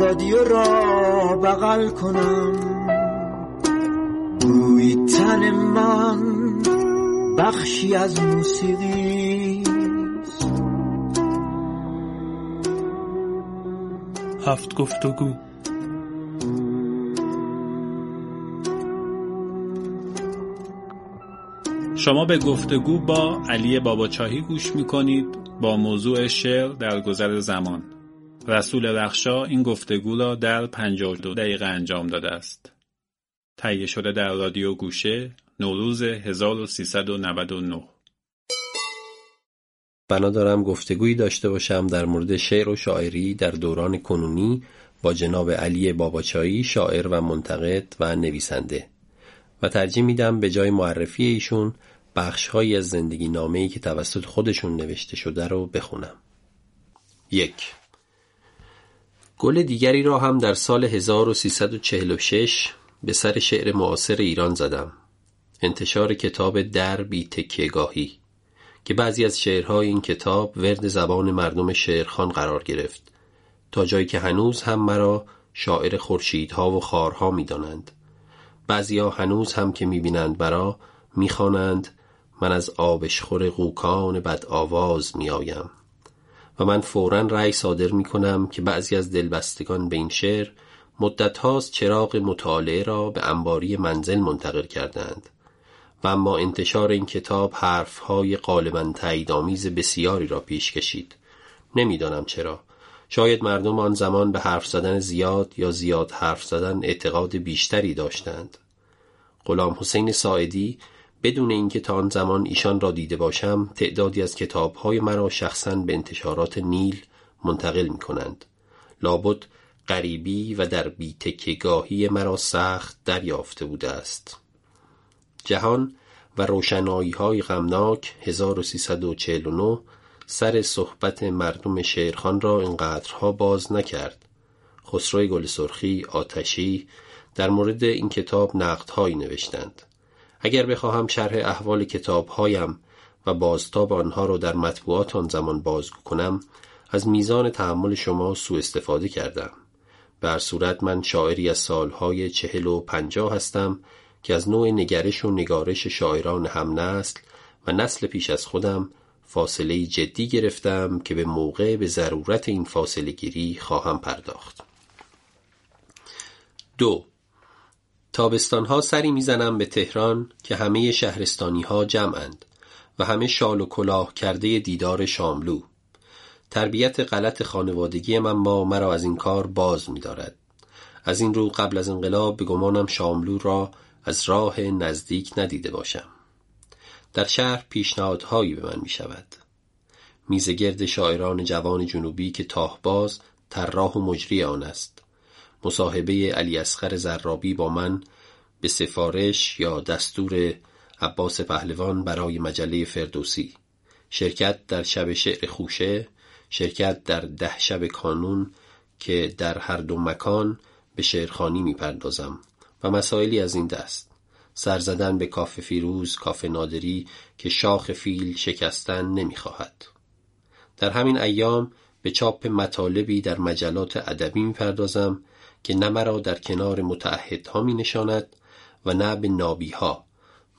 رادیو را بغل کنم. گویی تن من بخشی از موسیقی هفت گفتگو. شما به گفتگو با علی باباچاهی گوش می کنید با موضوع شعر در گذر زمان. رسول رخشا این گفتگو را در 52 دقیقه انجام داده است. تهیه شده در رادیو گوشه نوروز 1399 بنا دارم گفتگویی داشته باشم در مورد شعر و شاعری در دوران کنونی با جناب علی باباچایی شاعر و منتقد و نویسنده. و ترجیح میدم به جای معرفی ایشون بخشهایی از زندگی نامه‌ای که توسط خودشون نوشته شده رو بخونم. یک گل دیگری را هم در سال 1346 به سر شعر معاصر ایران زدم. انتشار کتاب در بی تکیهگاهی که بعضی از شعرهای این کتاب ورد زبان مردم شعرخان قرار گرفت تا جایی که هنوز هم مرا شاعر خورشیدها و خارها می‌دانند. بعضیا هنوز هم که می‌بینند برا می‌خوانند من از آبشخور قوکان بد آواز میآیم. و من فورا رأی صادر می کنم که بعضی از دلبستگان به این شعر مدت هاست چراغ مطالعه را به انباری منزل منتقل کردند و اما انتشار این کتاب حرفهای غالبا تاییدآمیز بسیاری را پیش کشید. نمی‌دانم چرا. شاید مردم آن زمان به حرف زدن زیاد یا زیاد حرف زدن اعتقاد بیشتری داشتند. غلام حسین ساعدی بدون اینکه تا آن زمان ایشان را دیده باشم تعدادی از کتابهای مرا شخصا به انتشارات نیل منتقل می کنند لابد غریبی و در بیتکگاهی مرا سخت دریافته بوده است. جهان و روشنایی های غمناک 1349 سر صحبت مردم شعرخان را اینقدرها باز نکرد. خسرو گل سرخی آتشی در مورد این کتاب نقدهایی نوشتند. اگر بخواهم شرح احوال کتابهایم و بازتاب آنها را در مطبوعات آن زمان بازگو کنم از میزان تحمل شما سوء استفاده کردم. بر صورت من شاعری از سالهای چهل و پنجاه هستم که از نوع نگرش و نگارش شاعران هم نسل و نسل پیش از خودم فاصله جدی گرفتم که به موقع به ضرورت این فاصله گیری خواهم پرداخت. دو تابستان ها سری می‌زنم به تهران که همه شهرستانی ها جمعند و همه شال و کلاه کرده دیدار شاملو. تربیت غلط خانوادگی من با مرا از این کار باز می‌دارد. از این رو قبل از انقلاب به گمانم شاملو را از راه نزدیک ندیده باشم. در شهر پیشنهادهایی به من می شود میزگرد شاعران جوان جنوبی که تاهباز طراح و مجری آن است. مصاحبه علی اصغر زرابی با من به سفارش یا دستور عباس پهلوان برای مجله فردوسی. شرکت در شب شعر خوشه شرکت در ده شب کانون که در هر دو مکان به شعرخانی می‌پردازم و مسائلی از این دست. سر زدن به کاف فیروز کاف نادری که شاخ فیل شکستن نمی‌خواهد. در همین ایام به چاپ مطالبی در مجلات ادبی می‌پردازم که نه مرا در کنار متعهدها می نشاند و نه به نابیها.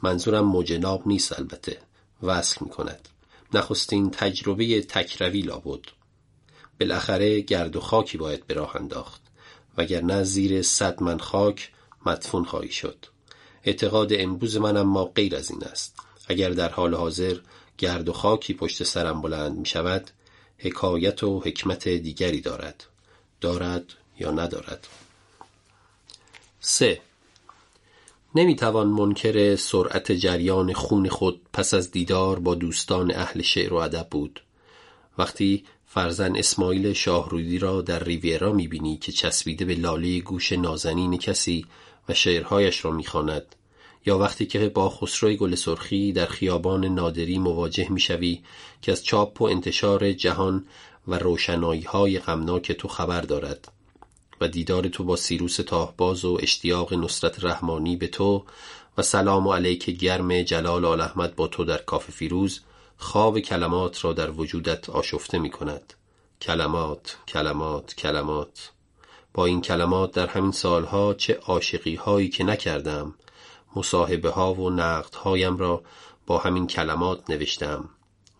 منظورم موجناب نیست البته. وصل می کند نخستین تجربه تکروی لابد. بالاخره گرد و خاکی باید به راه انداخت. وگرنه زیر صد من خاک مدفون خواهی شد. اعتقاد امروز من اما غیر از این است. اگر در حال حاضر گرد و خاکی پشت سرم بلند می شود حکایت و حکمت دیگری دارد. دارد یا ندارد. سه. نمی‌توان منکر سرعت جریان خون خود پس از دیدار با دوستان اهل شعر و ادب بود. وقتی فرزن اسماعیل شاهرودی را در ریویرا می‌بینی که چسبیده به لاله گوش نازنین کسی و شعرهایش را می‌خواند یا وقتی که با خسروی گل سرخی در خیابان نادری مواجه می‌شوی که از چاپ و انتشار جهان و روشنایی های غمناک تو خبر دارد. و دیدار تو با سیروس تاهباز و اشتیاق نصرت رحمانی به تو و سلام و علیک گرم جلال آل احمد با تو در کاف فیروز خواب کلمات را در وجودت آشفته می کند. کلمات کلمات کلمات. با این کلمات در همین سالها چه عاشقی هایی که نکردم مصاحبه ها و نقد هایم را با همین کلمات نوشتم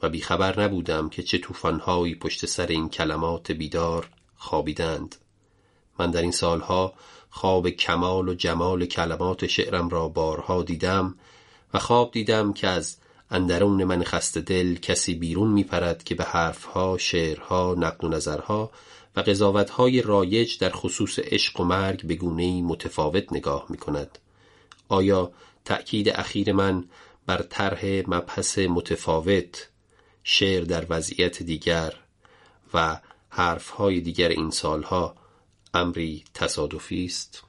و بیخبر نبودم که چه هایی پشت سر این کلمات بیدار خوابیدند. من در این سالها خواب کمال و جمال کلمات شعرم را بارها دیدم و خواب دیدم که از اندرون من خسته دل کسی بیرون میپرد که به حرفها، شعرها، نقد و نظرها و قضاوتهای رایج در خصوص عشق و مرگ به گونه‌ای متفاوت نگاه می کند. آیا تأکید اخیر من بر طرح مبحث متفاوت شعر در وضعیت دیگر و حرفهای دیگر این سالها امری تصادفی است.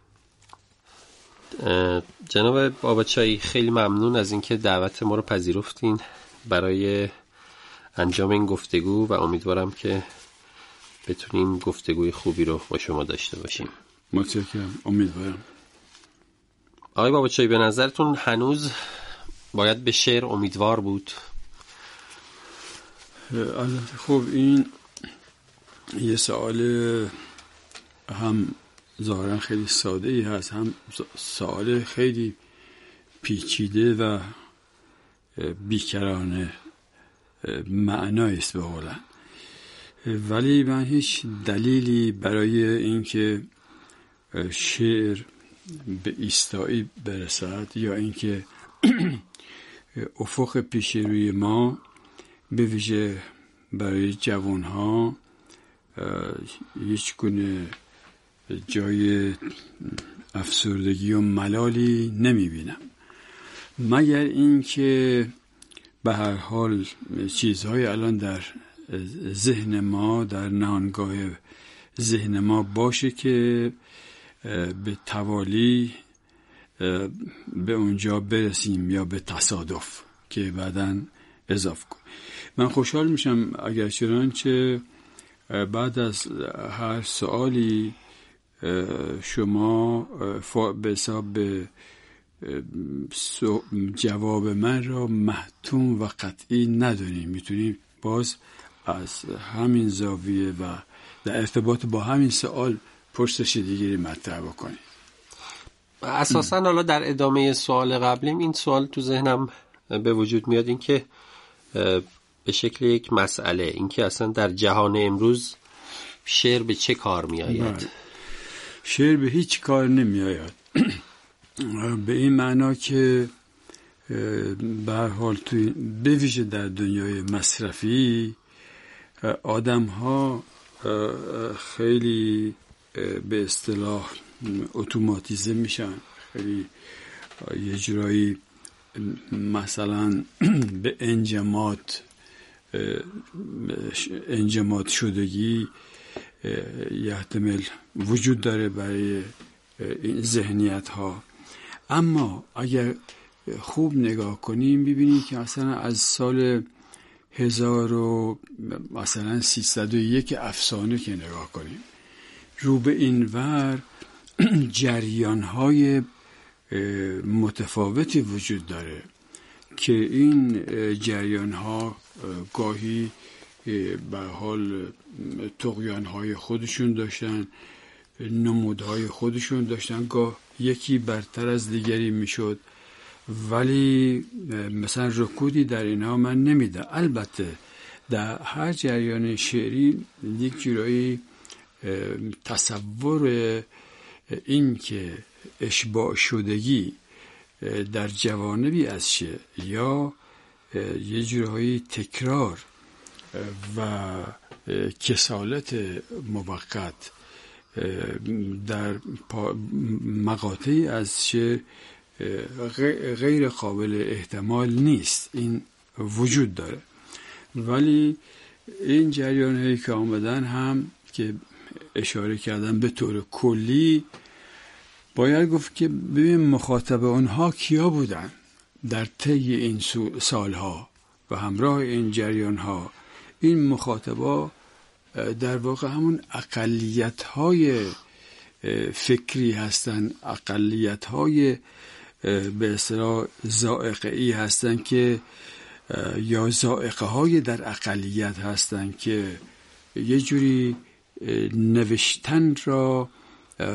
جناب باباچایی خیلی ممنون از اینکه دعوت ما رو پذیرفتین برای انجام این گفتگو و امیدوارم که بتونیم گفتگوی خوبی رو با شما داشته باشیم. متشکرم. امیدوارم. آقای باباچایی به نظرتون هنوز باید به شعر امیدوار بود؟ خب این یه سوال هم ظاهرا خیلی ساده ای هست هم سوال خیلی پیچیده و بیکرانه معنایی است به قولن ولی من هیچ دلیلی برای اینکه شعر به ایستایی برسد یا اینکه افق پیش روی ما به ویژه برای جوان ها هیچ گونه جای افسردگی و ملالی نمی بینم مگر اینکه به هر حال چیزهای الان در ذهن ما در نانگاه ذهن ما باشه که به توالی به اونجا برسیم یا به تصادف که بعدا اضاف کن من خوشحال میشم اگر چنانچه بعد از هر سوالی شما به حساب جواب من را محتوم و قطعی ندونیم می‌تونیم باز از همین زاویه و در ارتباط با همین سوال پرسش دیگری مطرح بکنیم. اساسا حالا در ادامه سوال قبلیم این سوال تو ذهنم به وجود میاد اینکه به شکل یک مسئله اینکه اصلا در جهان امروز شعر به چه کار می آید بله. شعر به هیچ کار نمی آید به این معنا که به حال توی بویژه در دنیای مصرفی آدم ها خیلی به اصطلاح اتوماتیزه میشن. خیلی یه جورایی مثلا به انجمات انجمات شدگی یحتمل وجود داره برای این ذهنیت ها اما اگر خوب نگاه کنیم ببینیم که اصلا از سال هزار و مثلا سیصد و یک افسانه که نگاه کنیم رو به این ور جریان های متفاوتی وجود داره که این جریان ها گاهی به حال تقیان های خودشون داشتن نمودهای خودشون داشتن. گاه یکی برتر از دیگری می‌شد. ولی مثلا رکودی در اینها من نمیده. البته در هر جریان شعری یک جورایی تصور این که اشباع شدگی در جوانبی از شه یا یه جورایی تکرار و کسالت موقت در مقاطعی از چه غیر قابل احتمال نیست. این وجود داره. ولی این جریان هایی که آمدن هم که اشاره کردن به طور کلی باید گفت که ببین مخاطب اونها کیا بودن در طی این سالها و همراه این جریان ها. این مخاطبا در واقع همون اقلیت های فکری هستن اقلیت های به اصطلاح زائقه ای هستن که یا زائقه های در اقلیت هستن که یه جوری نوشتن را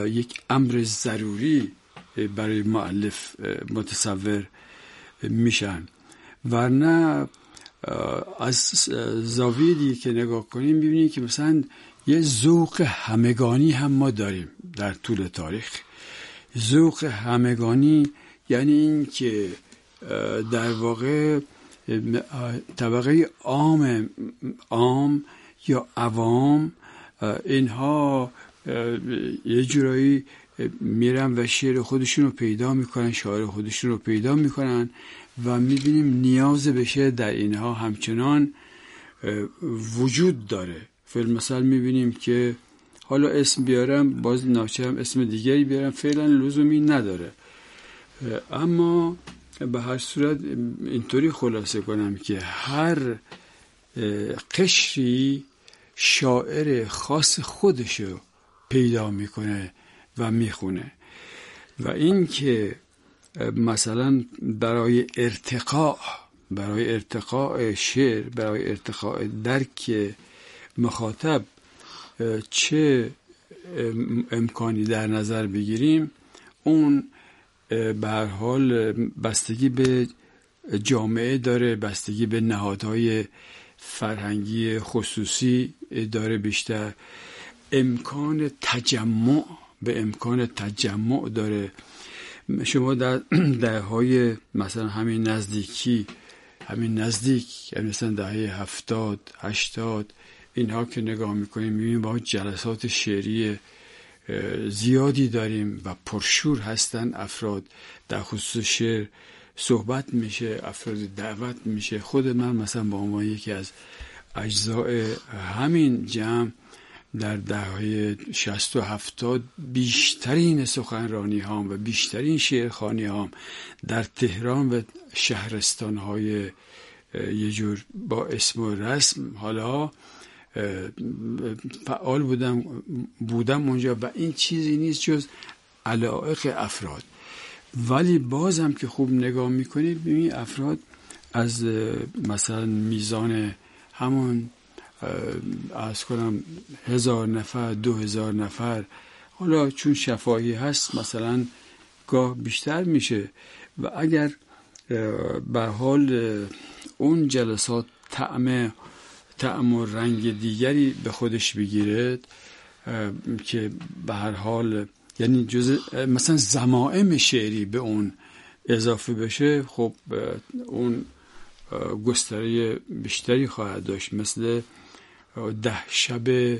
یک امر ضروری برای معلف متصور میشن. ورنه از زاویه که نگاه کنیم ببینیم که مثلا یه ذوق همگانی هم ما داریم در طول تاریخ. ذوق همگانی یعنی این که در واقع طبقه عام عام یا عوام اینها یه جورایی میرن و شعر خودشون رو پیدا می‌کنن شاعر خودشون رو پیدا می‌کنن. و می‌بینیم نیاز بشه در اینها همچنان وجود داره. مثال می‌بینیم که حالا اسم بیارم باز ناچه هم اسم دیگری بیارم فعلا لزومی نداره. اما به هر صورت اینطوری خلاصه کنم که هر قشری شاعر خاص خودشو پیدا می‌کنه و می‌خونه. و این که مثلا برای ارتقاء برای ارتقاء شعر برای ارتقاء درک مخاطب چه امکانی در نظر بگیریم؟ اون به هر حال بستگی به جامعه داره بستگی به نهادهای فرهنگی خصوصی داره بیشتر. امکان تجمع به امکان تجمع داره. شما در دههای مثلا همین نزدیکی همین نزدیک یعنی مثلا دهه هفتاد هشتاد اینها که نگاه می‌کنیم می‌بینیم با جلسات شعری زیادی داریم و پرشور هستن افراد. در خصوص شعر صحبت میشه افراد دعوت میشه. خود من مثلا با عنوان یکی از اجزاء همین جمع در دهه شست و هفتاد بیشترین سخنرانی هام و بیشترین شعرخانی هام در تهران و شهرستان های یه جور با اسم و رسم حالا فعال بودم بودم اونجا و این چیزی نیست جز علائق افراد. ولی بازم که خوب نگاه می‌کنید ببینید افراد از مثلا میزان همون از کنم هزار نفر دو هزار نفر. حالا چون شفاهی هست مثلا گاه بیشتر میشه. و اگر به حال اون جلسات طعم طعم و رنگ دیگری به خودش بگیرد که به هر حال یعنی جز مثلا زمائم شعری به اون اضافه بشه خب اون گستره بیشتری خواهد داشت. مثل ده شب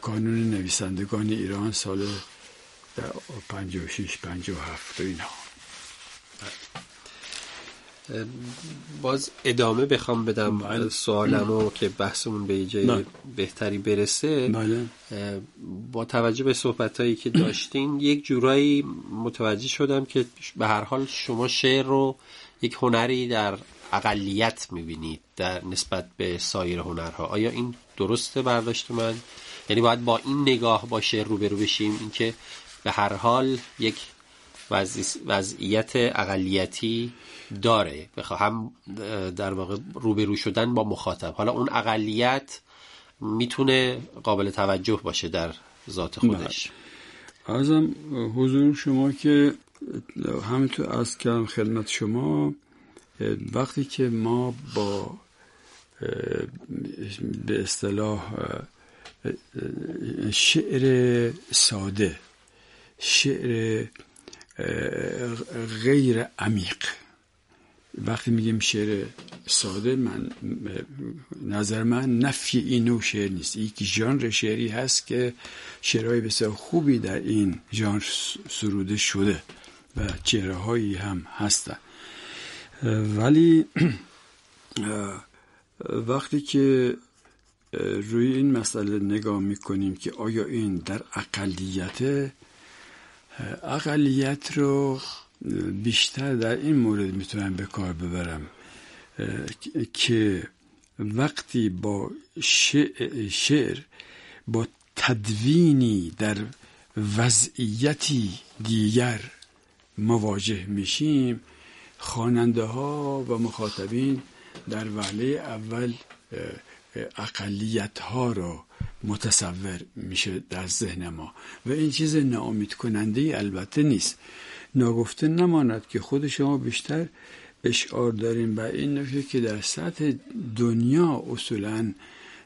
کانون نویسندگان ایران سال 56 57 و اینها باز ادامه بخوام بدم بله. سوالمو که بحثمون به جای. بهتری برسه بله. با توجه به صحبت که داشتین یک جورایی متوجه شدم که به هر حال شما شعر رو یک هنری در اقلیت می‌بینید در نسبت به سایر هنرها. آیا این درسته برداشت من؟ یعنی باید با این نگاه با شعر روبرو بشیم اینکه به هر حال یک وضعیت اقلیتی داره. بخواهم در واقع روبرو شدن با مخاطب. حالا اون اقلیت می‌تونه قابل توجه باشه در ذات خودش. ارزم حضور شما که همینطور از کردم خدمت شما. وقتی که ما با به اصطلاح شعر ساده شعر غیر عمیق وقتی میگیم شعر ساده من نظر من نفی این نوع شعر نیست. یک ژانر شعری هست که شعرهای بسیار خوبی در این ژانر سروده شده و چهره هایی هم هستن. ولی وقتی که روی این مسئله نگاه می‌کنیم که آیا این در اقلیت اقلیت رو بیشتر در این مورد می‌تونم به کار ببرم که وقتی با شعر با تدوینی در وضعیتی دیگر مواجه میشیم خواننده ها و مخاطبین در وهله اول اقلیت ها را متصور میشه در ذهن ما. و این چیز ناامید کننده البته نیست. ناگفته نماند که خود شما بیشتر اشعار داریم و این نکته که در سطح دنیا اصولا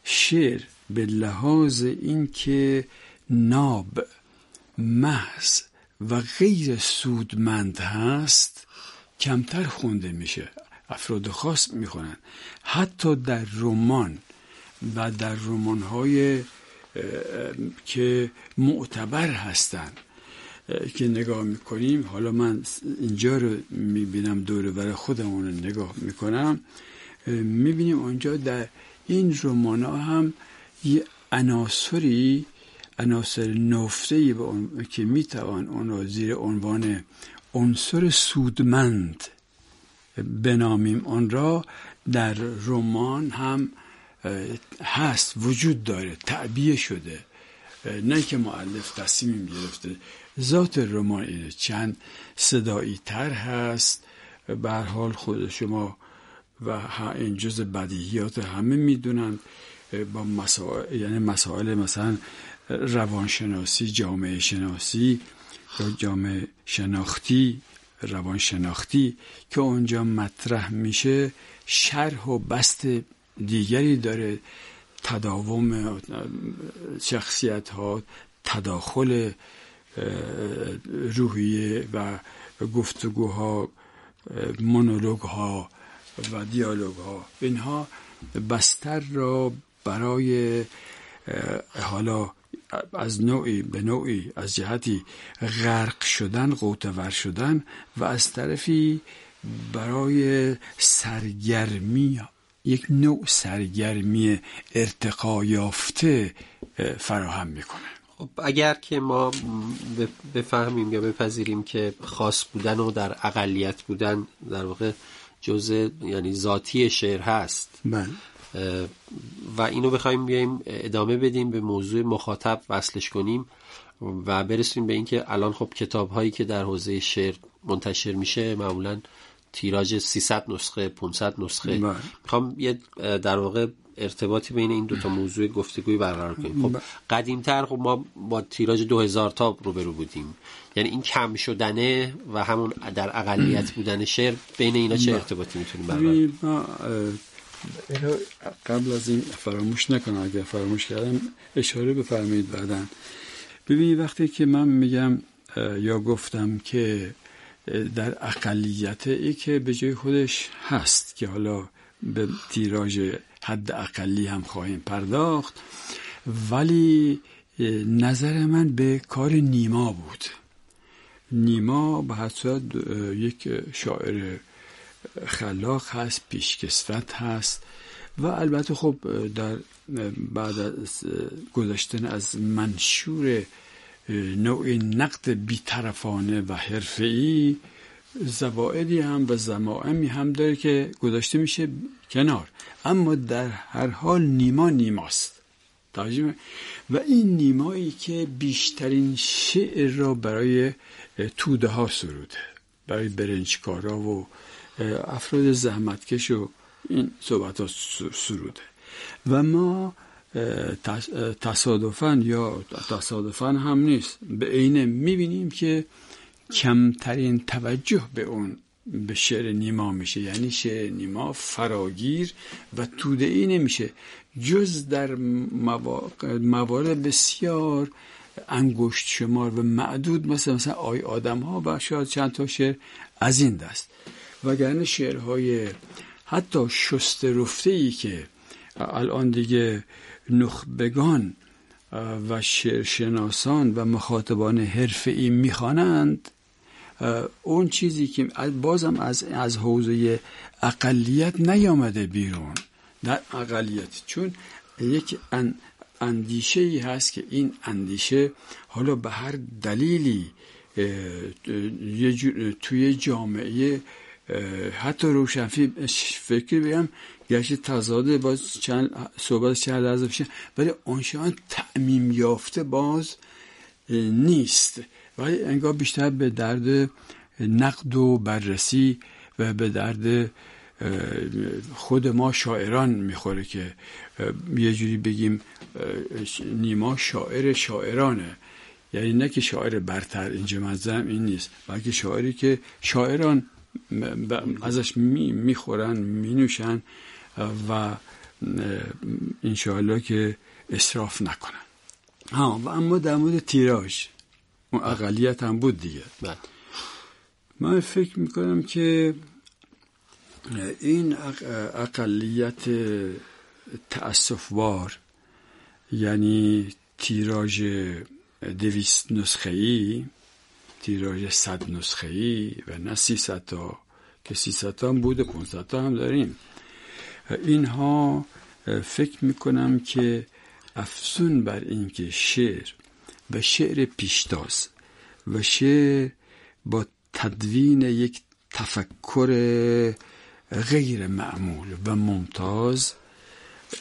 شعر به لحاظ اینکه ناب محض و غیر سودمند هست کمتر خونده میشه. افراد خاص می‌خونن. حتی در رمان و در رمان های که معتبر هستند که نگاه می‌کنیم حالا من اینجا رو می‌بینم دور بر خودمون رو نگاه می‌کنم می‌بینیم اونجا در این رمان هم یه عناصری عناصر نفته که می‌توان اون رو زیر عنوان عنصر سودمند بنامیم. آن را در رمان هم هست وجود داره تعبیه شده. نه که معلف تصمیم گرفته. ذات رمان اینه. چند صدایی تر هست. به حال خود شما و این جز بدیهیات همه می‌دونن با مسائل یعنی مسائل مثلا روانشناسی جامعه شناسی یا جامعه شناختی روانشناختی که اونجا مطرح میشه شرح و بست دیگری داره تداوم شخصیت ها تداخل روحیه و گفتگوها مونولوگ ها و دیالوگ ها اینها بستر را برای حالا از نوعی به نوعی از جهتی غرق شدن قوتور شدن و از طرفی برای سرگرمی یک نوع سرگرمی ارتقا یافته فراهم می‌کنه. خب اگر که ما بفهمیم یا بپذیریم که خاص بودن و در اقلیت بودن در واقع جزء یعنی ذاتی شعر هست. بله. و اینو بخوایم بیایم ادامه بدیم به موضوع مخاطب وصلش کنیم و برسیم به اینکه الان خب کتاب هایی که در حوزه شعر منتشر میشه معمولا تیراژ 300 نسخه 500 نسخه. بله. می‌خوام یه در واقع ارتباطی بین این دوتا موضوع گفتگوی برقرار کنیم. خب قدیمتر خب ما با تیراژ 2000 تا روبرو بودیم. یعنی این کم شدنه و همون در اقلیت بودن شعر بین اینا چه ارتباطی می‌تونیم برقرار ما اینو قبل از این فراموش نکنم اگر فراموش کردم اشاره بفرمایید بعدا. ببینید وقتی که من میگم یا گفتم که در اقلیت ای که به جای خودش هست که حالا به تیراژ حد اقلی هم خواهیم پرداخت ولی نظر من به کار نیما بود. نیما به حسد یک شاعر خلاق هست پیشکسوت هست و البته خب در بعد از گذشتن از منشور نوع نقد بیطرفانه و حرفه‌ای زوائدی هم و زمائمی هم داره که گذاشته میشه کنار. اما در هر حال نیما نیماست. توجه و این نیمایی که بیشترین شعر را برای توده ها سروده برای برنجکارا و افراد زحمتکش و این صحبت ها سروده. و ما تصادفا یا تصادفا هم نیست. به عینه می‌بینیم که کمترین توجه به اون به شعر نیما میشه. یعنی شعر نیما فراگیر و توده ای نمیشه. جز در موارد بسیار انگشت شمار و معدود مثل مثلا آی آدم ها و شاید چند تا شعر از این دست. وگرنه شعرهای حتی شست رفته ای که الان دیگه نخبگان و شعرشناسان و مخاطبان حرفه ای می‌خوانند اون چیزی که بازم از از حوزه اقلیت نیامده بیرون. در اقلیت. چون یک اندیشه ای هست که این اندیشه حالا به هر دلیلی توی جامعه حتی روشنفی فکر بگم گرچه تضاده باز چند صحبت چند لحظه بشه ولی آنچنان تعمیم یافته باز نیست. ولی انگار بیشتر به درد نقد و بررسی و به درد خود ما شاعران می‌خوره که یه جوری بگیم نیما شاعر شاعرانه. یعنی نه که شاعر برتر اینجا مزم این نیست بلکه شاعری که شاعران ازش می‌خورن مینوشن و انشاءالله که اصراف نکنن. ها و اما در مورد تیراژ. اون اقلیت هم بود دیگه. بله. من فکر می‌کنم که این اقلیت تأصفوار یعنی تیراژ دویست نسخه ای تیراژ صد نسخه ای و نه سیصد تا که سیصد تا هم بوده 500 تا هم داریم. اینها فکر می‌کنم که افزون بر اینکه شعر و شعر پیشتاز و شعر با تدوین یک تفکر غیر معمول و ممتاز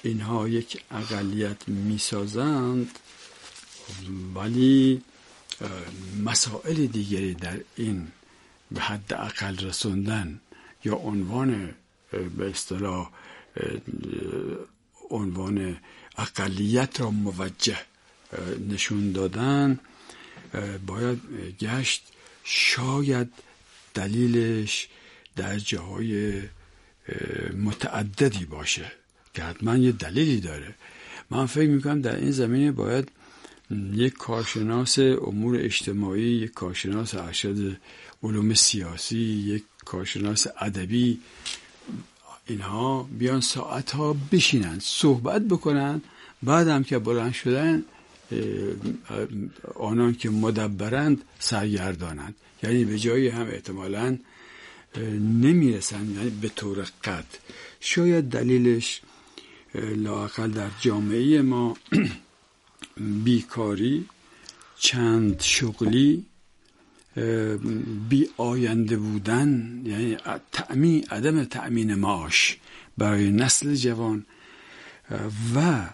اینها یک اقلیت می‌سازند. ولی مسائل دیگری در این به حد اقل رسوندن یا عنوان به اصطلاح عنوان اقلیت را موجه نشون دادن باید گشت شاید دلیلش در جاهای متعددی باشه که حتما یه دلیلی داره. من فکر می‌کنم در این زمینه باید یک کارشناس امور اجتماعی یک کارشناس ارشد علوم سیاسی یک کارشناس ادبی اینها بیان ساعت ها بشینن صحبت بکنن بعد هم که بلند شدن آنان که مدبرند سرگردانند. یعنی به جایی هم احتمالا نمی‌رسن یعنی به طور قد شاید دلیلش لاقل در جامعه ما بیکاری چند شغلی بی آینده بودن یعنی تأمین عدم تأمین معاش برای نسل جوان. و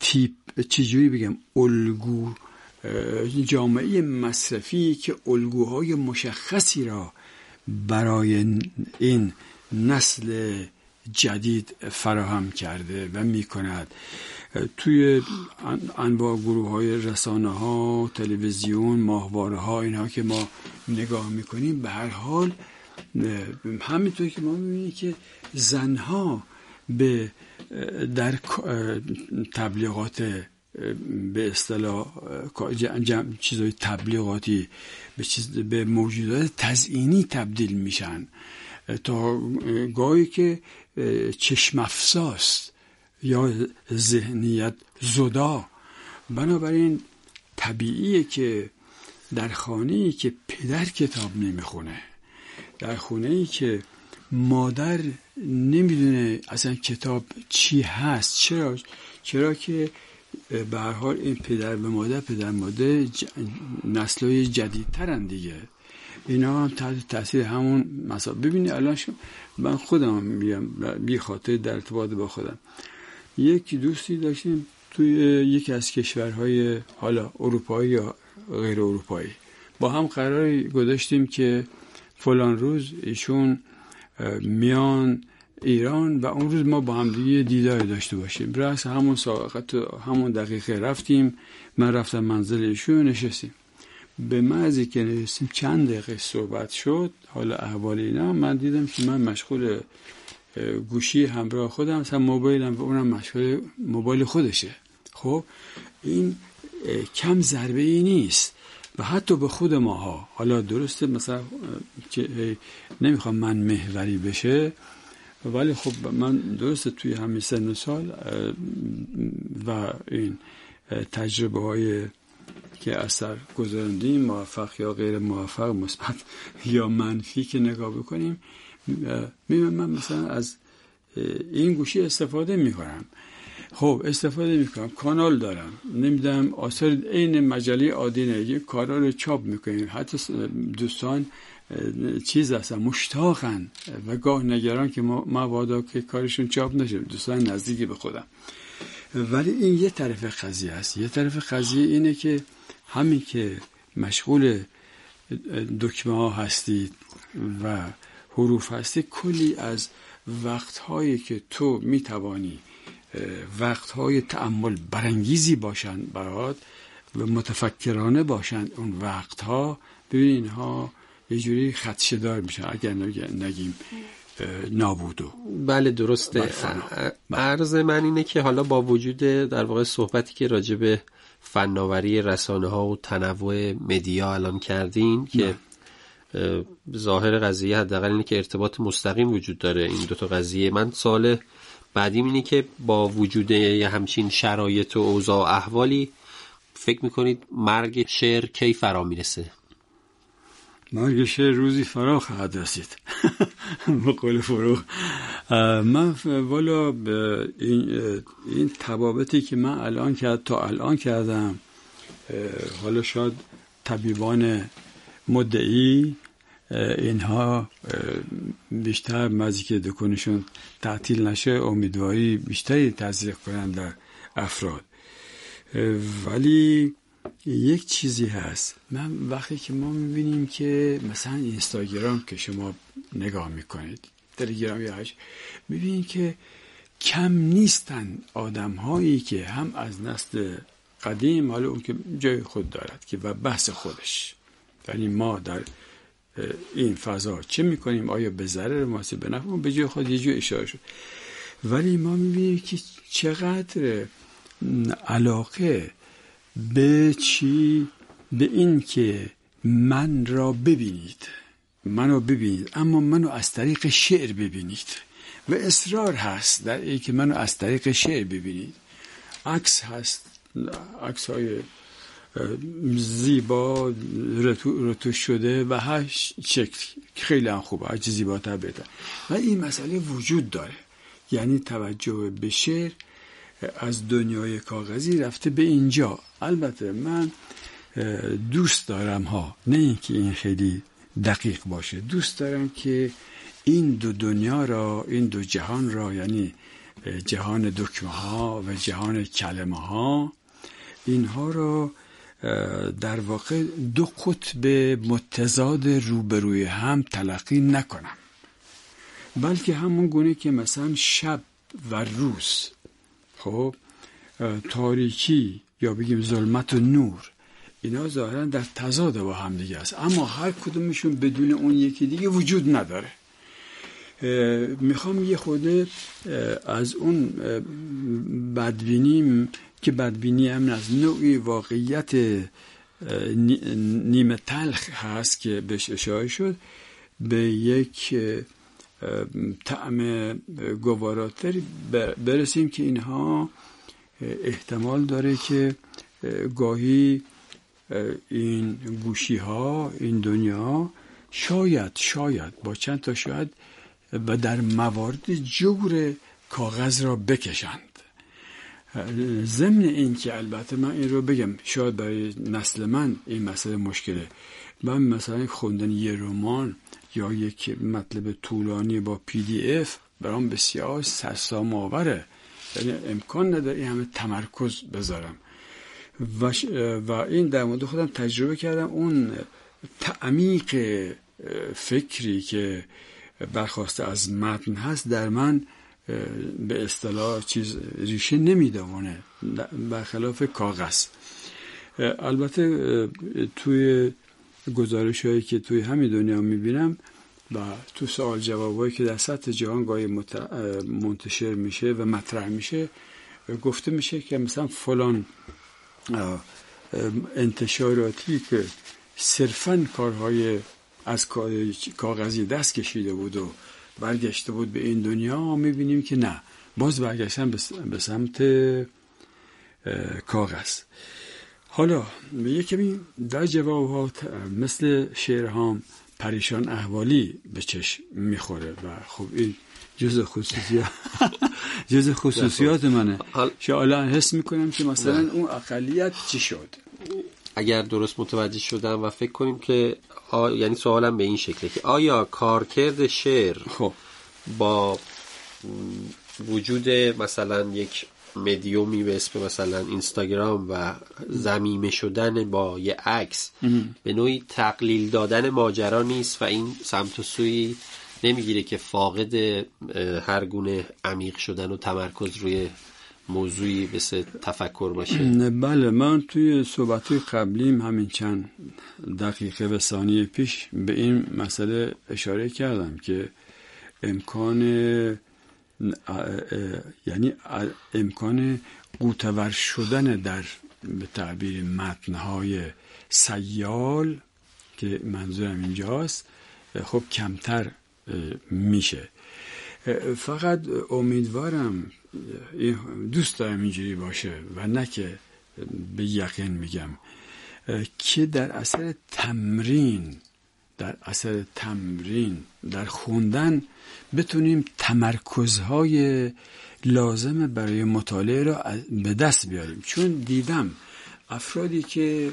تیپ چجوری بگم الگو جامعه مصرفی که الگوهای مشخصی را برای این نسل جدید فراهم کرده و می کند توی انواع گروه های رسانه ها تلویزیون ماهواره ها اینها که ما نگاه می‌کنیم به هر حال همینطور که ما می‌بینیم که زنها به در تبلیغات به اصطلاح چیزای تبلیغاتی به, چیز به موجودات تزئینی تبدیل میشن. تا گاهی که چشم یا ذهنیت زدا. بنابراین طبیعیه که در خانه ای که پدر کتاب نمی‌خونه در خونه ای که مادر نمی‌دونه اصلا کتاب چی هست چرا؟ چرا که به هر حال این پدر به مادر پدر مادر ج... نسلای جدیدترن دیگه. اینا هم تحت تاثیر همون مثلا ببینید الان من خودم میگم بی خاطر در ارتباط با خودم. یک دوستی داشتیم توی یکی از کشورهای حالا اروپایی یا غیر اروپایی. با هم قرار گذاشتیم که فلان روز ایشون میان ایران و اون روز ما با هم دیگه دیداری داشته باشیم. رأس همون ساعت همون دقیقه رفتیم. من رفتم منزل ایشون نشستیم. به مزی که نشستیم چند دقیقه صحبت شد حالا احوال اینا من دیدم که من مشغول گوشی همراه خودم مثلا موبایلم و اونم مشغول موبایل خودشه. خب این کم ضربه ای نیست. و حتی به خود ماها. حالا درسته مثلا که نمی‌خوام من محوری بشه ولی خب من درسته توی همین سن سال و این تجربه های که اثر گذارندیم موفق یا غیر موفق مثبت یا منفی که نگاه بکنیم من مثلا از این گوشی استفاده می‌کنم. خب استفاده می‌کنم کانال دارم. نمی‌دونم آثار عین مجله عادی یه کارا رو چاپ می‌کنیم. حتی دوستان چیز هستن مشتاقن. و گاه نگران که مبادا که کارشون چاپ نشه. دوستان نزدیکی به خودم. ولی این یه طرف قضیه است. یه طرف قضیه اینه که همین که مشغول دکمه ها هستید و حروف هستی کلی از وقتهایی که تو می‌توانی وقتهای تعمل برانگیزی باشند برات و متفکرانه باشند اون وقتها ببین اینها یه جوری خدشدار میشن. اگر نگیم نابودو بله درسته. عرض من اینه که حالا با وجود در واقع صحبتی که راجع به فناوری رسانه ها و تنوع مدیا الان کردین که ظاهر قضیه حداقل اینه که ارتباط مستقیم وجود داره این دوتا قضیه. من سال بعدیم اینه که با وجود همچین شرایط و اوضاع و احوالی فکر می‌کنید مرگ شعر کی فرا می‌رسه؟ مرگ شعر روزی فرا خواهد رسید. به فروغ. من والا این, این تبابتی که من الان کرد تا الان کردم حالا شاید طبیبان مدعی اینها بیشتر مزی که دکنشون تعطیل نشه امیدواری بیشتری تزریق کنند در افراد. ولی یک چیزی هست. من وقتی که ما می‌بینیم که مثلا اینستاگرام که شما نگاه می‌کنید تلگرام یا هش می‌بینید که کم نیستن آدم هایی که هم از نسل قدیم حالا اون که جای خود دارد که و بحث خودش. یعنی ما در این فضا چه می‌کنیم؟ آیا به ضرر ماست به نفع؟ به جای خود یه جو اشاره شد. ولی ما می‌بینیم که چقدر علاقه به چی؟ به این که من را ببینید. منو ببینید. اما منو از طریق شعر ببینید. و اصرار هست در این که منو از طریق شعر ببینید. عکس هست عکس های زیبا رتوش شده و هر شکل خیلی هم خوبه هر زیباتر بهتر. و این مسئله وجود داره. یعنی توجه به شعر از دنیای کاغذی رفته به اینجا. البته من دوست دارم ها. نه اینکه این خیلی دقیق باشه. دوست دارم که این دو دنیا را این دو جهان را یعنی جهان دکمه ها و جهان کلمه ها اینها را در واقع دو قطب متضاد روبروی هم تلقی نکنم. بلکه همون گونه که مثلا شب و روز خب تاریکی یا بگیم ظلمت و نور اینا ظاهرا در تضاد با هم دیگه است. اما هر کدومشون بدون اون یکی دیگه وجود نداره. می‌خوام یه خود از اون بدبینیم که بدبینی هم از نوعی واقعیت نیمه تلخ هست که بهش اشاره شد به یک طعم گواراتری برسیم که اینها احتمال داره که گاهی این گوشی ها این دنیا شاید شاید با چند تا شاید و در موارد جور کاغذ را بکشند. ضمن این که البته من این رو بگم شاید برای نسل من این مسئله مشکله. من مثلا خوندن یه رمان یا یک مطلب طولانی با پی دی اف برام بسیار سرسام آوره یعنی امکان نداره این همه تمرکز بذارم. و, و این در مورد خودم تجربه کردم. اون تعمیق فکری که برخواسته از متن هست در من به اصطلاح چیز ریشه نمی‌دونه برخلاف کاغذ. البته توی گزارش هایی که توی همین دنیا می‌بینم و تو سوال جوابایی که در سطح جهان گاهی منتشر میشه و مطرح میشه گفته میشه که مثلا فلان انتشاراتی که صرفا کارهای از کاغذی دست کشیده بود و برگشته بود به این دنیا می‌بینیم که نه. باز برگشتن به سمت کاغذ. حالا یه کمی در جواب مثل شعرهام پریشان احوالی به چشم می‌خوره و خب این جز خصوصی جز خصوصیات منه. حال- شالا حس می‌کنم که مثلا اون اقلیت چی شد؟ اگر درست متوجه شدم و فکر کنیم که آ... یعنی سوالم به این شکله که آیا کارکرد شعر خب. با وجود مثلا یک مدیومی به اسم مثلا اینستاگرام و زمیمه شدن با یه عکس به نوعی تقلیل دادن ماجرا نیست و این سمت و سوی نمی‌گیره که فاقد هر گونه عمیق شدن و تمرکز روی موضوعی مثل تفکر باشه؟ بله من توی صحبت قبلیم همین چند دقیقه و ثانیه پیش به این مسئله اشاره کردم که امکان یعنی امکان قوتور شدن در به تعبیر متنهای سیال که منظورم اینجاست خب کمتر میشه. فقط امیدوارم دوست دارم اینجوری باشه و نه که به یقین میگم که در اثر تمرین در اثر تمرین در خوندن بتونیم تمرکزهای لازم برای مطالعه را به دست بیاریم. چون دیدم افرادی که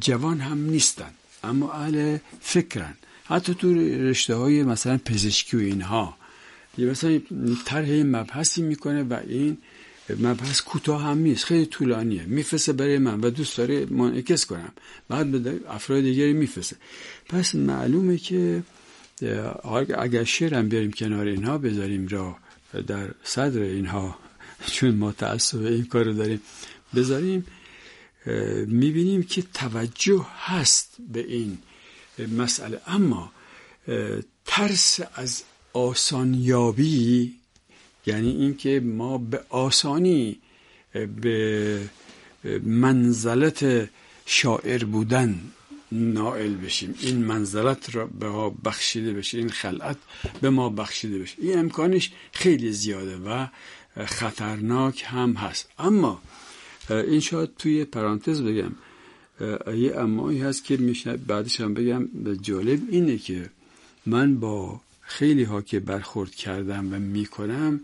جوان هم نیستن اما اهل فکرن. حتی تو رشته های مثلا پزشکی و اینها. یه مثلا طرح مبحثی می‌کنه و این مبحث کوتاه هم نیست خیلی طولانیه. میفرسته برای من و دوست داره منعکس کنم. بعد به افراد دیگری میفرسته. پس معلومه که اگر شعرم بیاریم کنار اینها بذاریم را در صدر اینها چون ما تعصب این کار رو داریم بذاریم می‌بینیم که توجه هست به این مسئله. اما ترس از آسانیابی یعنی اینکه ما به آسانی به منزلت شاعر بودن نائل بشیم. این منزلت را به ما بخشیده بشه این خلعت به ما بخشیده بشه. این امکانش خیلی زیاده و خطرناک هم هست. اما این شاید توی پرانتز بگم یه امایی هست که میشه بعدش هم بگم جالب اینه که من با خیلی ها که برخورد کردم و می‌کنم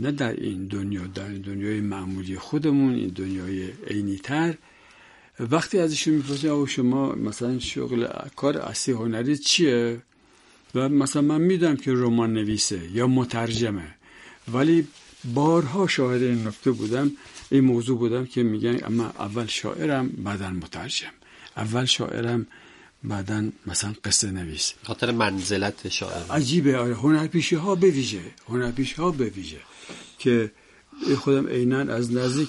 نه در این دنیا در دنیای معمولی خودمون این دنیای عینی تر. وقتی ازشون می‌پرسیم آقا شما مثلا شغل کار اصلی هنری چیه؟ و مثلا من می‌دونم که رمان نویسه یا مترجمه ولی بارها شاهد این نکته بودم این موضوع بودم که میگن اما اول شاعرم بعدا مترجم. اول شاعرم بعدا مثلا قصه نویس. خاطر منزلت شاعر. عجیبه. آره هنرپیشه ها به ویژه هنرپیشه ها به ویژه که خودم عینا از نزدیک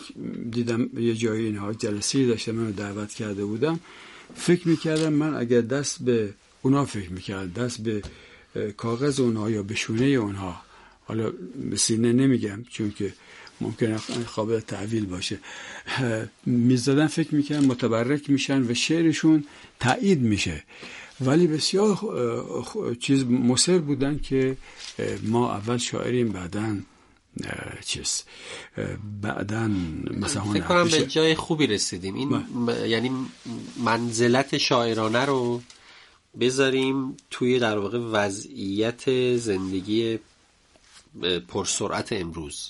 دیدم یه جایی اینها جلسه داشته منو دعوت کرده بودم. فکر می‌کردم من اگر دست به اونا فکر می‌کرد دست به کاغذ اونها یا به شونه اونها حالا به سینه نمیگم چون که ممکنه قابل تحویل باشه. می‌زدن فکر می‌کنن متبرک میشن و شعرشون تایید میشه. ولی بسیار چیز مصر بودن که ما اول شاعریم بعدا چیز بعدا مثلا فکر کنم به جای خوبی رسیدیم. این م... یعنی منزلت شاعرانه رو بذاریم توی در واقع وضعیت زندگی پرسرعت امروز.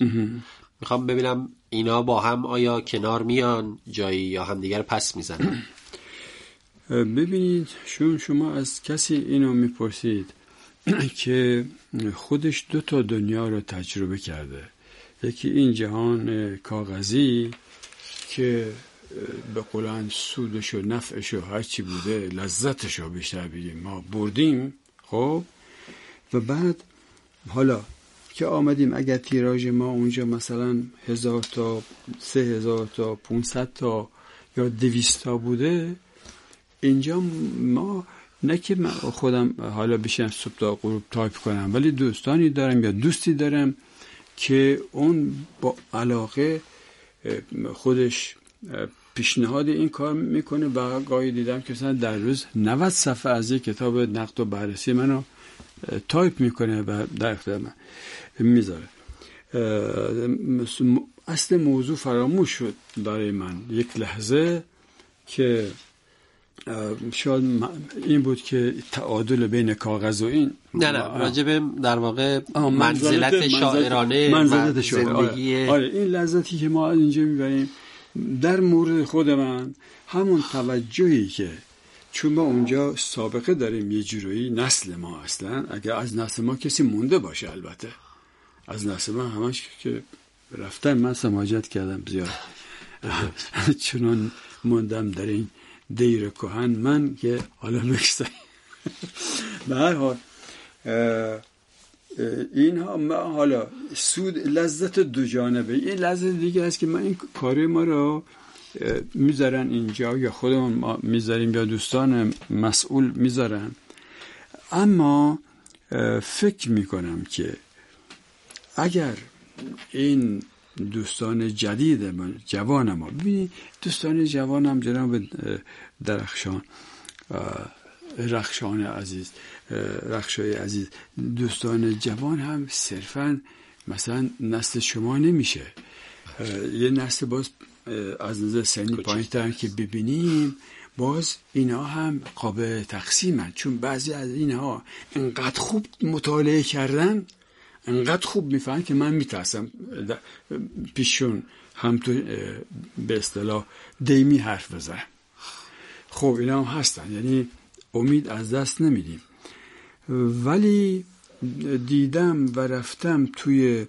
می‌خوام ببینم اینا با هم آیا کنار میان جایی یا همدیگر پس می‌زنن؟ ببینید چون شما از کسی اینو می‌پرسید که خودش دو تا دنیا رو تجربه کرده. یکی این جهان کاغذی که به قولن سودش و نفعش و هرچی بوده لذتش رو بیشتر بگیم ما بردیم خب؟ و بعد حالا که آمدیم. اگر تیراژ ما اونجا مثلا هزار تا سه هزار تا پونصد تا یا دویست تا بوده اینجا ما نه که من خودم حالا بشم صبح تا غروب تایپ کنم ولی دوستانی دارم یا دوستی دارم که اون با علاقه خودش پیشنهاد این کار می‌کنه و گاهی دیدم که مثلا در روز 90 صفحه از یک کتاب نقد و بررسی منو تایپ می‌کنه و در اختیار من. می‌ذاره. اصل موضوع فراموش شد برای من. یک لحظه که شاید این بود که تعادل بین کاغذ و این. نه نه راجب در واقع منزلت شاعرانه منزلت شاعرانه. آره این لذتی که ما از اینجا می‌بریم در مورد خود من همون توجهی که چون ما اونجا سابقه داریم یه جورایی نسل ما اصلا اگر از نسل ما کسی مونده باشه البته. از نسل ما همش که رفتن من سماجت کردم زیاد. چون موندم در این دیر کهن من که حالا بکسته به هر حال این حالا سود لذت دو جانبه. این لذت دیگه است که من این کار ما رو می‌ذارن اینجا یا خودمون ما می‌ذاریم یا دوستان مسئول می‌ذارن. اما فکر می‌کنم که اگر این دوستان جدید من جوان ما ببینید دوستان جوانم جناب درخشان رخشان عزیز رخشای عزیز دوستان جوان هم صرفا مثلا نسل شما نمیشه. یه نسل باز از نظر سنی پایین که ببینیم باز اینا هم قابل تقسیمن. چون بعضی از اینها انقدر خوب مطالعه کردن انقدر خوب می‌فهمن که من میترسم. پیشون هم تو به اصطلاح دیمی حرف بزنم خب اینا هم هستن. یعنی امید از دست نمیدیم. ولی دیدم و رفتم توی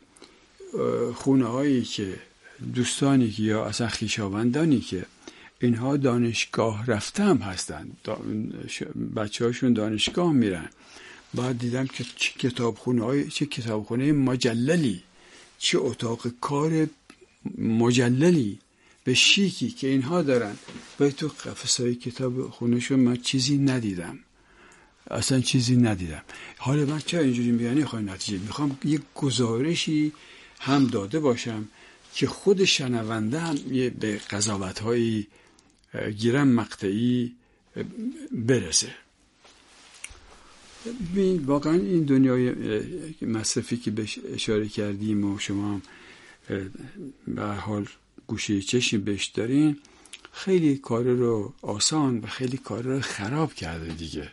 خونه هایی که دوستانی که یا اصلا خیشاوندانی که اینها دانشگاه رفتم هستن. بچه هاشون دانشگاه میرن. بعد دیدم که چه کتابخونه های چه کتابخونه مجللی. چه اتاق کار مجللی به شیکی که اینها دارن. و تو قفص های کتاب خونهشون من چیزی ندیدم. اصلا چیزی ندیدم. حالا من چه اینجوری میگن خواهی نتیجه. می‌خوام یک گزارشی هم داده باشم که خود شنونده هم به قضاوت هایی گیرم مقطعی برسه. واقعا این دنیای مصرفی که بهش اشاره کردیم و شما هم به حال گوشه چشم بهش دارین خیلی کار رو آسان و خیلی کار رو خراب کرده دیگه.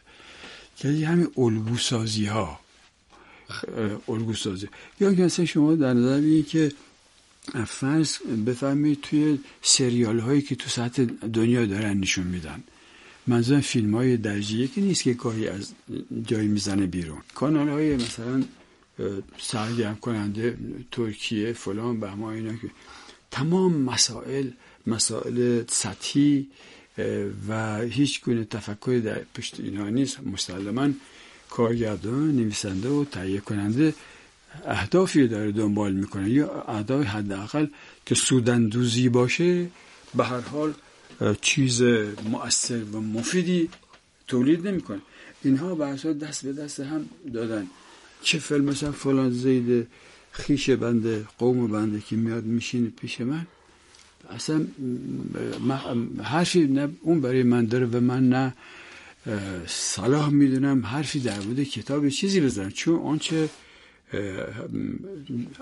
که همین الگو سازی ها الگو سازی یا مثلا شما در نظر که فرض بفهمید توی سریال هایی که تو سطح دنیا دارن نشون میدن. منظورم فیلم های درجه که نیست که گاهی از جایی می‌زنه بیرون. کانال های مثلا سرگرم کننده ترکیه فلان به ما اینا که تمام مسائل مسائل سطحی و هیچ گونه تفکر در پشت اینها نیست. مسلما کارگردان نویسنده و تهیه کننده اهدافی داره دنبال می‌کنه. یا اهداف حداقل که سودندوزی باشه به هر حال چیز مؤثر و مفیدی تولید نمی‌کنه. اینها به دست به دست هم دادن. چه فیلم مثلا فلان زید خیش بنده قوم بنده که میاد میشینه پیش من اصلا حرفی اون برای من داره و من نه صلاح می‌دونم حرفی در مورد کتاب چیزی بزنم. چون آنچه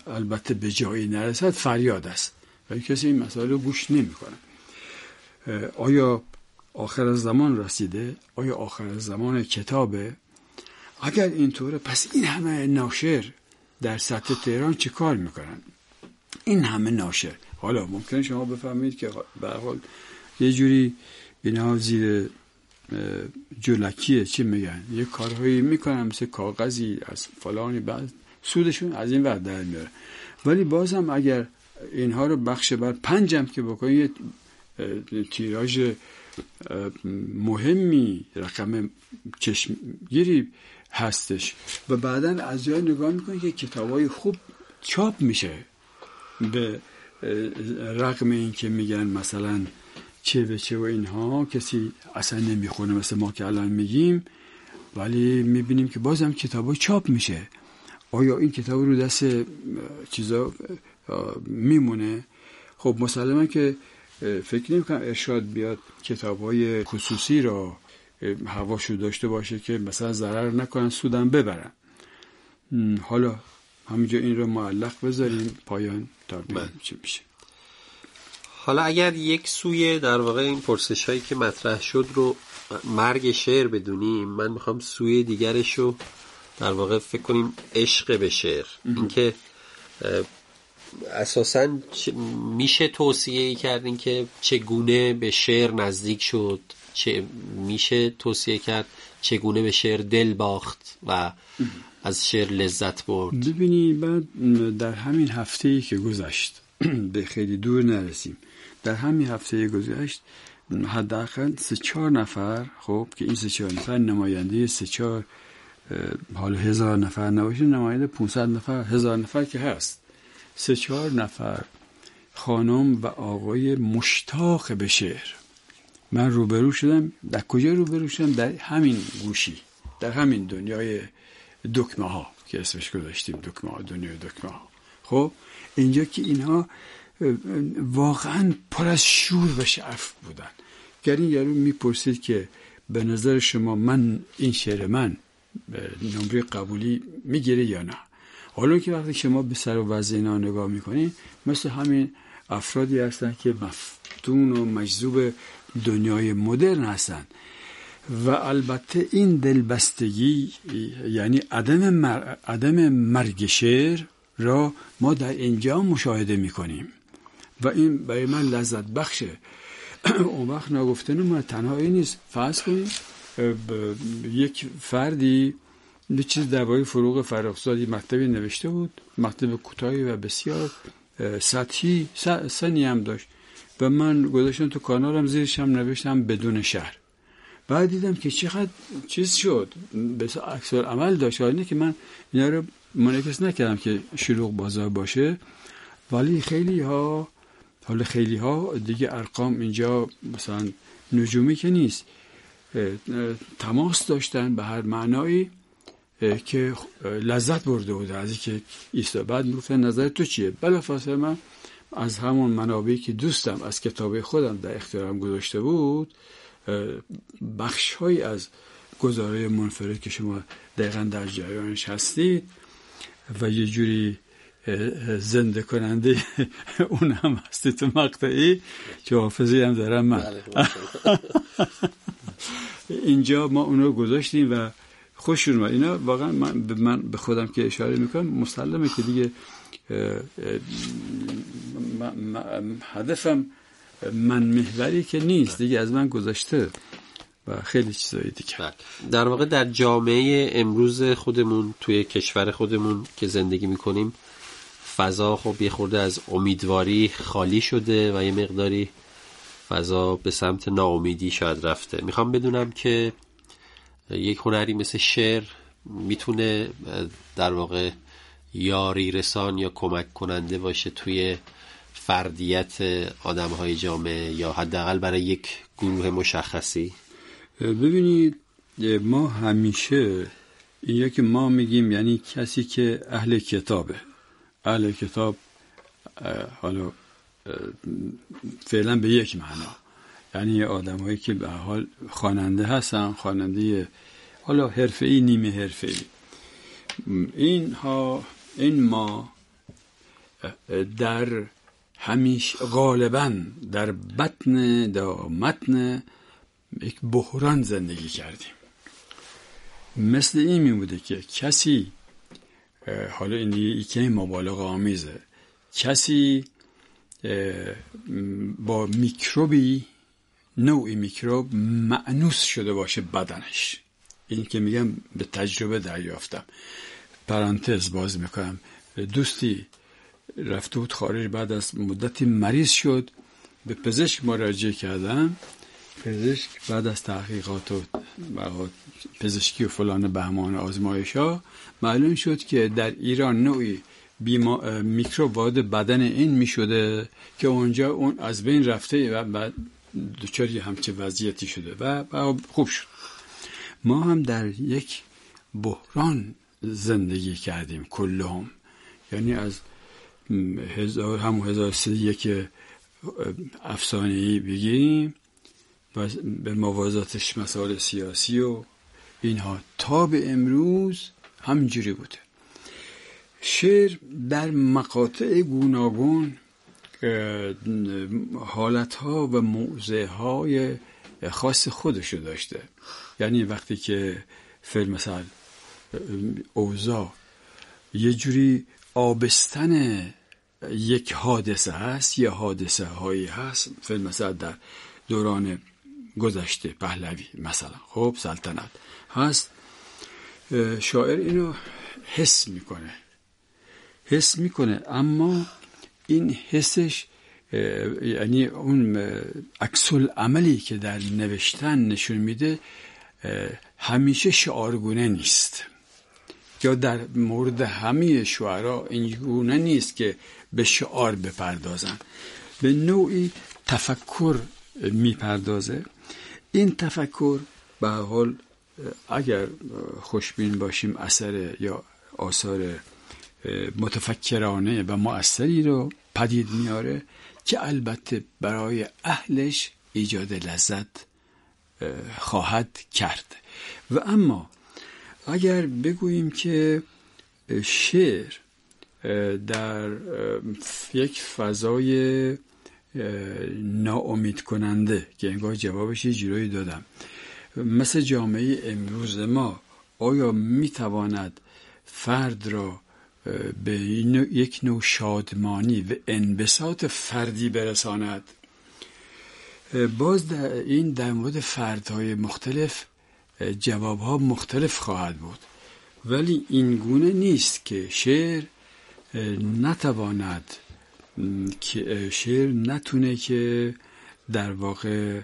البته به جایی نرسد فریاد است. و کسی این مسائل رو گوش نمی‌کنه. آیا آخر زمان رسیده؟ آیا آخر زمان کتابه؟ اگر اینطوره پس این همه ناشر در سطح تهران چه کار می‌کنن؟ این همه ناشر. حالا ممکن شما بفهمید که به حال یه جوری اینها زیر جلکیه چی میگن؟ یه کارهایی می‌کنن مثل کاغذی از فلانی بعد سودشون از این وقت در میاره. ولی بازم اگر اینها رو بخش بر پنجم که بکنید تیراژ مهمی رقم چشمگیری هستش. و بعدا از جای نگاه می‌کنی که کتاب های خوب چاپ میشه به رقم این که میگن مثلا چه به چه و اینها کسی اصلا نمی‌خونه مثل ما که الان میگیم ولی می‌بینیم که بازم کتاب چاپ میشه. آیا این کتاب رو دست چیزا میمونه؟ خب مسلما که فکر نمی کنم ارشاد بیاد کتاب های خصوصی را هواشو داشته باشه که مثلا ضرر نکنن سودم ببرن. حالا همینجا این رو معلق بذاریم پایان تا ببینیم چی میشه. حالا اگر یک سوی در واقع این پرسش هایی که مطرح شد رو مرگ شعر بدونیم من می‌خوام سوی دیگرش رو در واقع فکر کنیم عشق به شعر. اینکه اساسا میشه توصیه ای کردین که چگونه به شعر نزدیک شد؟ چه میشه توصیه کرد چگونه به شعر دل باخت و از شعر لذت برد؟ ببینی بعد در همین هفته ای که گذشت به خیلی دور نرسیم. در همین هفته گذشت حداقل سه چهار نفر خب که این سه چهار نفر نماینده سه چهار حال هزار نفر نباشه نماینده 500 نفر هزار نفر که هست. سه چهار نفر خانم و آقای مشتاق به شعر. من روبرو شدم. در کجا روبرو شدم؟ در همین گوشی در همین دنیای دکمه ها که اسمش گذاشتیم دکمه ها دنیای دکمه ها. خب اینجا که اینها واقعا پر از شور و شعف بودن. گر این یارو می‌پرسید که به نظر شما من این شعر من نمره قبولی می‌گیره یا نه؟ حالا که وقتی شما به سر و وضع اینا نگاه می‌کنید مثل همین افرادی هستن که مفتون و مجذوب دنیای مدرن هستن. و البته این دلبستگی یعنی عدم, مر... عدم مرگ شعر را ما در اینجا مشاهده می‌کنیم. و این برای من لذت بخشه. اون وقت نگفتن ما تنهایی نیست. فرض کنیم یک فردی یه چیز درباره فروغ فرخزادی مکتبی نوشته بود مکتب کوتاهی و بسیار سطحی سنی هم داشت. و من گذاشتم تو کانالم زیرش هم نوشتم بدون شهر. بعد دیدم که چقدر چیز شد. به اکثر عمل داشت. اینه که من اینا رو منعکس نکردم که شلوغ بازار باشه. ولی خیلی ها حالا خیلی ها دیگه ارقام اینجا مثلا نجومی که نیست تماس داشتن به هر معنایی. که لذت برده بوده از اینکه ایستا بعد می‌گفتن نظر تو چیه؟ بلافاصله من از همون منابعی که دوستم از کتاب خودم در اختیارم گذاشته بود بخش های از گزاره منفرد که شما دقیقا در جریانش هستید و یه جوری زنده کننده اون هم هستی تو مقطعی که حافظی هم دارم من. اینجا ما اونو گذاشتیم و خوش اومد. اینا واقعا من به, من به خودم که اشاره می‌کنم مسلمه که دیگه هدفم من محوری که نیست دیگه از من گذاشته و خیلی چیزایی دیگه. بله. در واقع در جامعه امروز خودمون توی کشور خودمون که زندگی می‌کنیم فضا خب یه خورده از امیدواری خالی شده و یه مقداری فضا به سمت ناامیدی شاید رفته. می‌خوام بدونم که یک هنری مثل شعر می‌تونه در واقع یاری رسان یا کمک کننده باشه توی فردیت آدم های جامعه یا حداقل برای یک گروه مشخصی؟ ببینید ما همیشه این که ما میگیم یعنی کسی که اهل کتابه. اهل کتاب حالا فعلا به یک معنا. یعنی آدم هایی که به حال خواننده هستن خواننده حالا حرفه ای نیمه حرفه ای این ها این ما در همیش غالبا در بطن در متن یک بحران زندگی کردیم. مثل این می بوده که کسی حالا این دیگه که مبالغه آمیزه. کسی با میکروبی نوعی میکروب معنوس شده باشه بدنش. این که میگم به تجربه دریافتم. پرانتز باز می‌کنم. دوستی رفته بود خارج بعد از مدتی مریض شد. به پزشک مراجعه کردم. پزشک بعد از تحقیقات و پزشکی و فلان بهمان آزمایش ها معلوم شد که در ایران نوعی بیما... میکروب وارد بدن این می شده که اونجا اون از بین رفته و بعد دچاری همچه وضعیتی شده و خوب شد. ما هم در یک بحران زندگی کردیم کلهم. یعنی از هزار همون هزار که افسانه ای بگیم و به موازاتش مسائل سیاسی و اینها. تا به امروز همجوری بوده. شعر در مقاطع گوناگون حالت ها و موضع های خاص خودشو داشته. یعنی وقتی که فیلم مثل اوزا یه جوری آبستن یک حادثه هست یا حادثه هایی هست. فیلم مثلا در دوران گذشته پهلوی مثلا خب سلطنت هست. شاعر اینو حس می‌کنه. حس می‌کنه. اما این حسش یعنی اون اکسل عملی که در نوشتن نشون میده همیشه شعارگونه نیست. یا در مورد همه شعرا اینگونه نیست که به شعار بپردازن. به نوعی تفکر می‌پردازه. این تفکر به حال اگر خوشبین باشیم اثر یا آثار متفکرانه و مؤثری رو پدید میاره که البته برای اهلش ایجاد لذت خواهد کرد. و اما اگر بگوییم که شعر در یک فضای ناامید کننده که انگار جوابش یه جورایی دادم. مثل جامعه امروز ما آیا می‌تواند فرد را به یک نوع شادمانی و انبساط فردی برساند. باز در این در مورد فردهای مختلف جوابها مختلف خواهد بود. ولی این گونه نیست که شعر نتواند که شعر نتونه که در واقع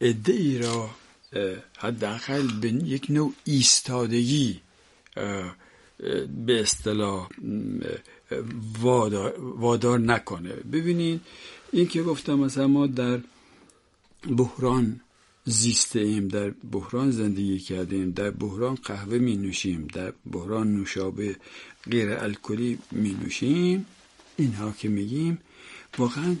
ای را حداقل به یک نوع ایستادگی به اصطلاح وادار, وادار نکنه. ببینین این که گفتم مثلا ما در بحران زیسته ایم در بحران زندگی کردیم در بحران قهوه می نوشیم در بحران نوشابه غیر الکلی می نوشیم اینها که میگیم واقعا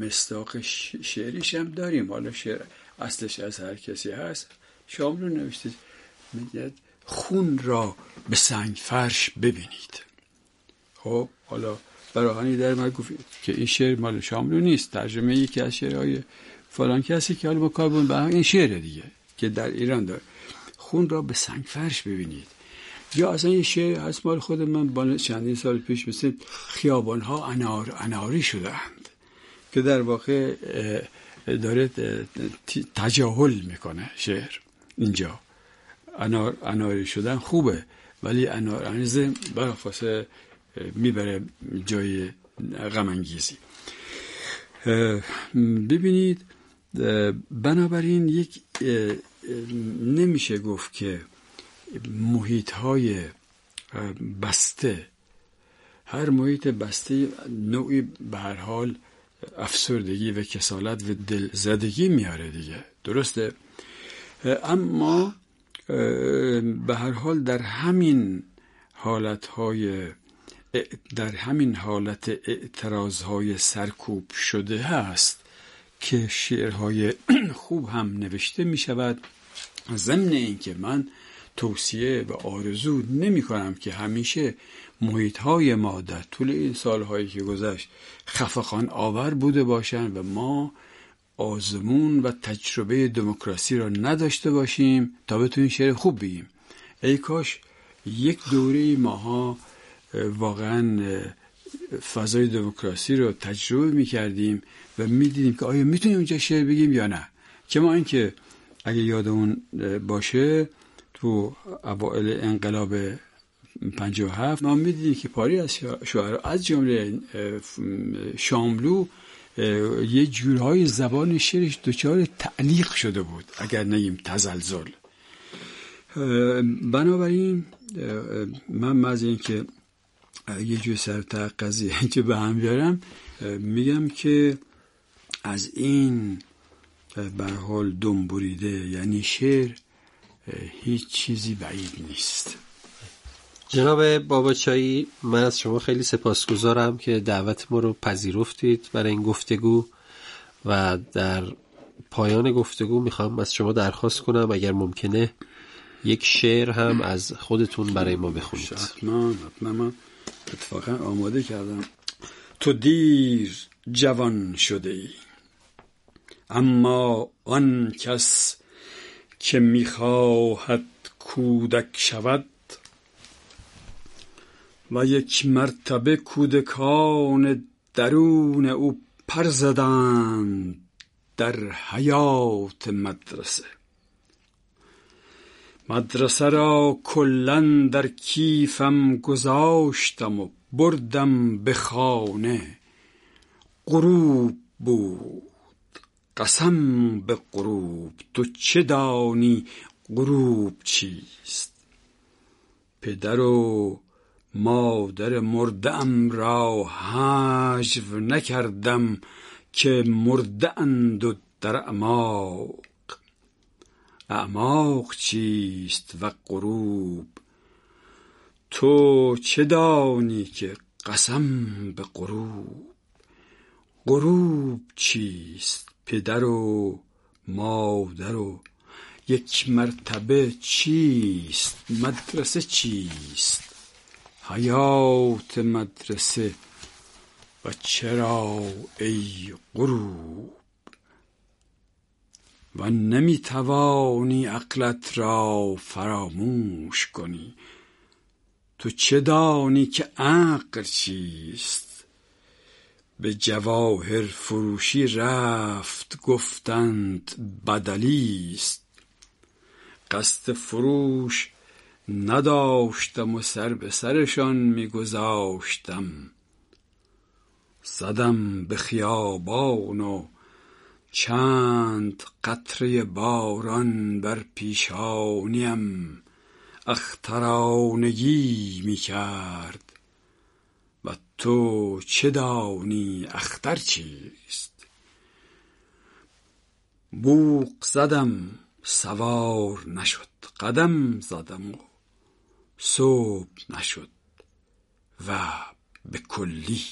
مستاق شعریش هم داریم. حالا شعر اصلش از هر کسی هست. شام رو نوشته میگه خون را به سنگ فرش ببینید. خب حالا براهانی در ما گفت که این شعر مال شاملو نیست. ترجمه یکی از شعرهای فلان کسی که حالا با کاربون به این شعر دیگه که در ایران داره. خون را به سنگ فرش ببینید. یا اصلا یه شعر هست مال خود من با چندین سال پیش مثل خیابان ها انار اناری شدند که در واقع داره تجاهل می‌کنه شعر اینجا. انار اناری شدن خوبه ولی انار انیزه برای می‌بره جای غمانگیزی ببینید بنابراین یک نمیشه گفت که محیط های بسته هر محیط بسته نوعی به هر حال افسردگی و کسالت و دلزدگی میاره دیگه. درسته؟ اما به هر حال در همین حالت های در همین حالت اعتراض های سرکوب شده هست که شعرهای خوب هم نوشته می شود ضمن اینکه من توصیه و آرزو نمی کنم که همیشه محیط های ما در طول این سالهایی که گذشت خفقان آور بوده باشند و ما آزمون و تجربه دموکراسی را نداشته باشیم تا بتونیم شعر خوب بگیم. ای کاش یک دوره ماها واقعا فضای دموکراسی رو تجربه می کردیم و می دیدیم که آیا می‌تونیم اونجا شعر بگیم یا نه. که ما اینکه اگه یادمون باشه تو اوائل انقلاب 57 ما می‌دیدیم که پاری از شعرا از جمله شاملو یه جورهای زبان شعرش دچار تعلیق شده بود اگر نگیم تزلزل. بنابراین من از این که یه جور سر قضیه که به هم بیارم میگم که از این به حال دنبوریده یعنی شعر هیچ چیزی بعید نیست. جناب باباچایی من از شما خیلی سپاسگزارم که دعوت ما رو پذیرفتید برای این گفتگو و در پایان گفتگو می‌خوام از شما درخواست کنم اگر ممکنه یک شعر هم از خودتون برای ما بخونید. حتما حتما اتفاقا آماده کردم. تو دیر جوان شده ای اما آن کس که می‌خواهد کودک شود و یک مرتبه کودکان درون او پر زدند در حیات مدرسه. مدرسه را کلا در کیفم گذاشتم و بردم به خانه. غروب بود. قسم به غروب. تو چه دانی غروب چیست؟ پدر و مادر مردم را هجو نکردم که مرده اند و در اعماق. اعماق چیست و غروب؟ تو چه دانی که قسم به غروب؟ غروب چیست پدر و مادر و یک مرتبه چیست؟ مدرسه چیست؟ حیات مدرسه و چرا ای غروب؟ و نمی توانی عقلت را فراموش کنی. تو چه دانی که عقل چیست؟ به جواهر فروشی رفت گفتند بدلیست. قصد فروش نداشتم و سر به سرشان میگذاشتم. زدم به خیابان و چند قطره باران بر پیشانیم. اخترانگی می کرد و تو چه دانی اختر چیست؟ بوق زدم سوار نشد. قدم زدم و صبح نشد و به کلی